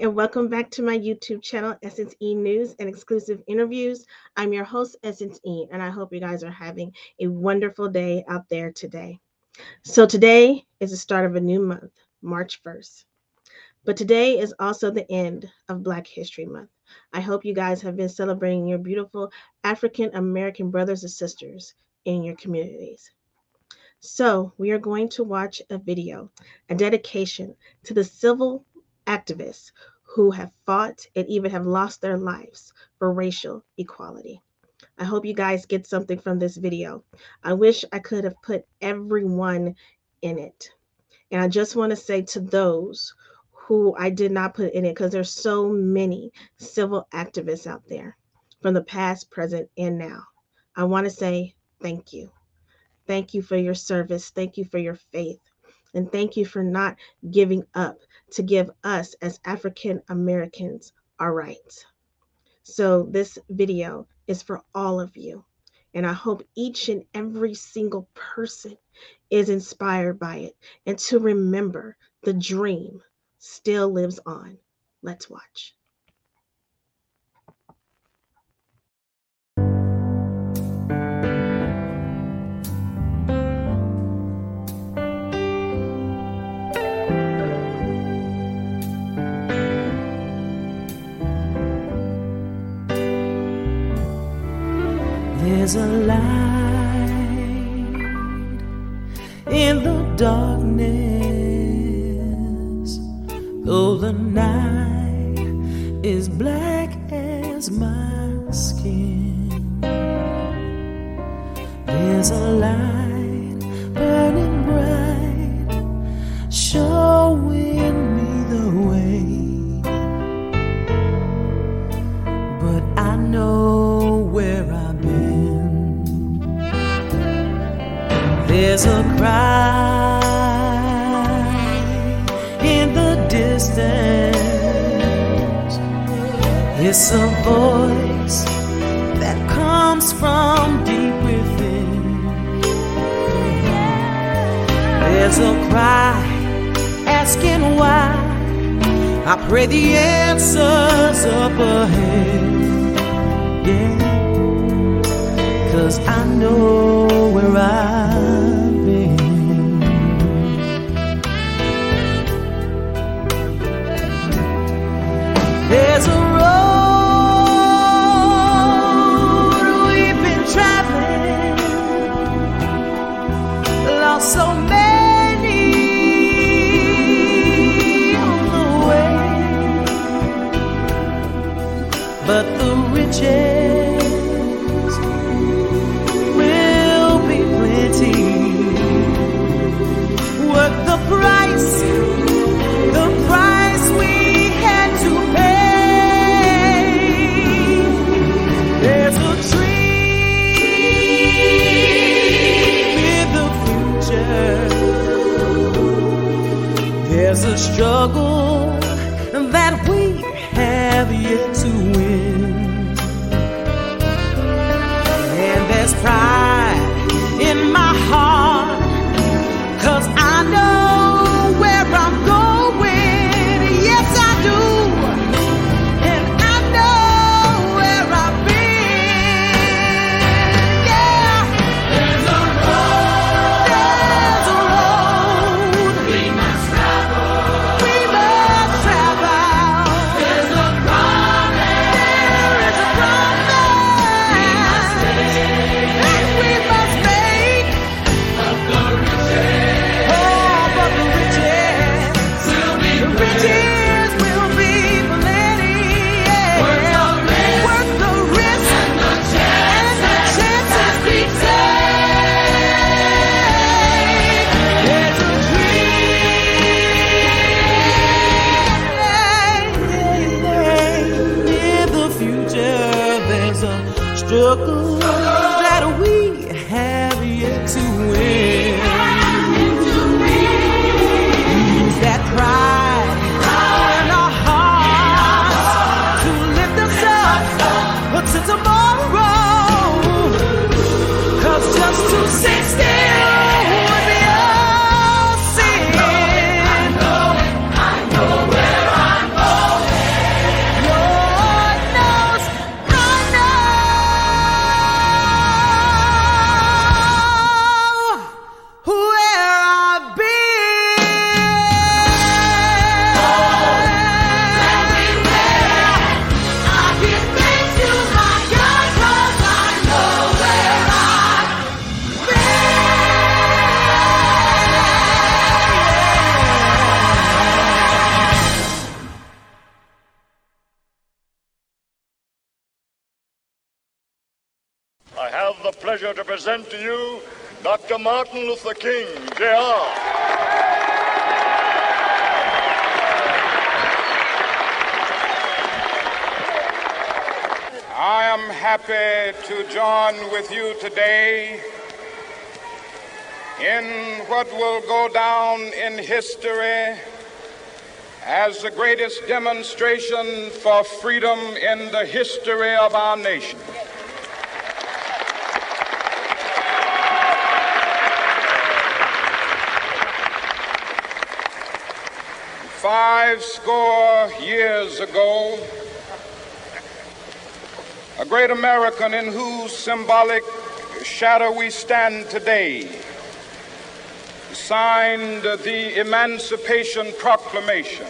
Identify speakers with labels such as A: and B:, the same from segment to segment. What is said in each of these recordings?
A: and welcome back to my YouTube channel, Essence E News and exclusive interviews. I'm your host, Essence E, and I hope you guys are having a wonderful day out there today. So, today is the start of a new month, March 1st. But today is also the end of Black History Month. I hope you guys have been celebrating your beautiful African American brothers and sisters in your communities. So, we are going to watch a video, a dedication to the civil activists who have fought and even have lost their lives for racial equality. I hope you guys get something from this video. I wish I could have put everyone in it. And I just want to say to those who I did not put in it, because there's so many civil activists out there from the past, present, and now. I want to say thank you. Thank you for your service. Thank you for your faith. And thank you for not giving up to give us as African Americans our rights. So, this video is for all of you. And I hope each and every single person is inspired by it and to remember the dream still lives on. Let's watch.
B: There's a light in the darkness, though the night is black as my skin. There's a light There's a cry asking why. I pray the answers up ahead. Yeah. Cause I know where I've been. There's a road have the
C: pleasure to present to you Dr. Martin Luther King, Jr.
D: I am happy to join with you today in what will go down in history as the greatest demonstration for freedom in the history of our nation. Five score years ago, a great American in whose symbolic shadow we stand today signed the Emancipation Proclamation.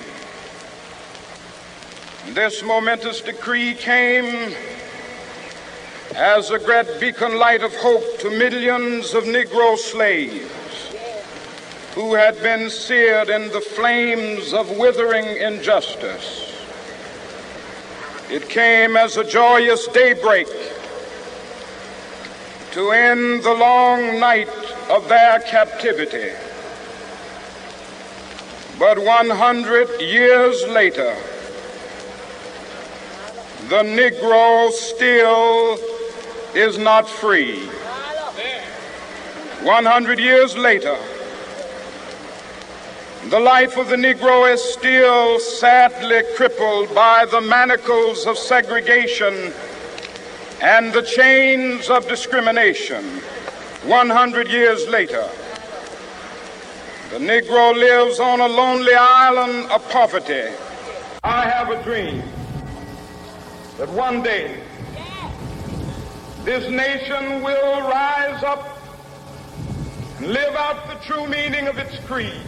D: This momentous decree came as a great beacon light of hope to millions of Negro slaves who had been seared in the flames of withering injustice. It came as a joyous daybreak to end the long night of their captivity. But 100 years later, the Negro still is not free. 100 years later, the life of the Negro is still sadly crippled by the manacles of segregation and the chains of discrimination. 100 years later, the Negro lives on a lonely island of poverty. I have a dream that one day this nation will rise up and live out the true meaning of its creed.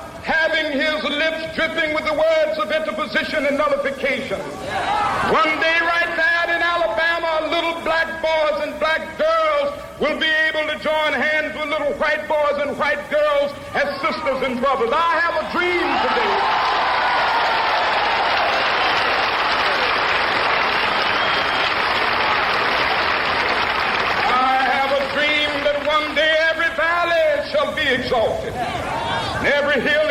D: having his lips dripping with the words of interposition and nullification. One day right now in Alabama, little black boys and black girls will be able to join hands with little white boys and white girls as sisters and brothers. I have a dream today. I have a dream that one day every valley shall be exalted. And every hill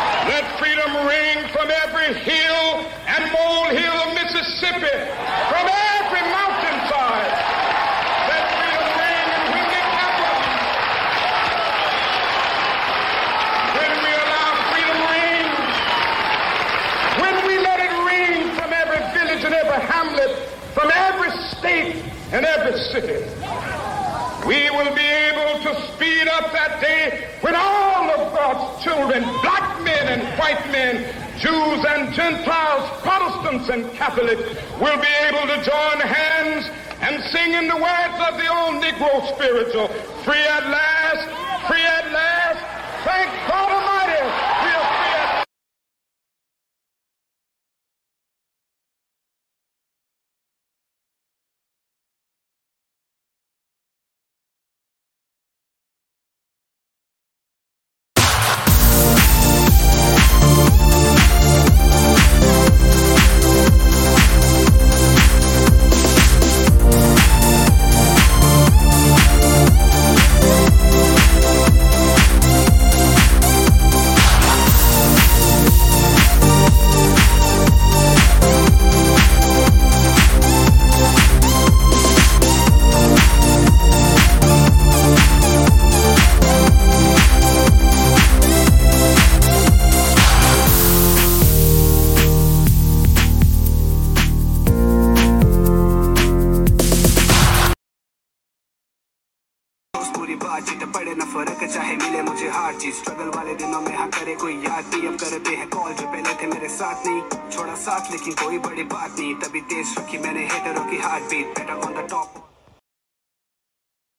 D: Let freedom ring from every hill and molehill of Mississippi, from every mountainside. Let freedom ring. When we allow freedom ring, when we let it ring from every village and every hamlet, from every state and every city, we will be able to speed up that day when all of God's children, and white men, Jews and Gentiles, Protestants and Catholics, will be able to join hands and sing in the words of the old Negro spiritual, free at last,
E: दिनों में हाँ करे कोई याद नहीं, अब करते हैं कॉल जो पहले थे मेरे साथ नहीं। छोड़ा साथ, लेकिन कोई बड़ी बात नहीं। तभी तेज रखी मैंने हेटरों की heartbeat better on the top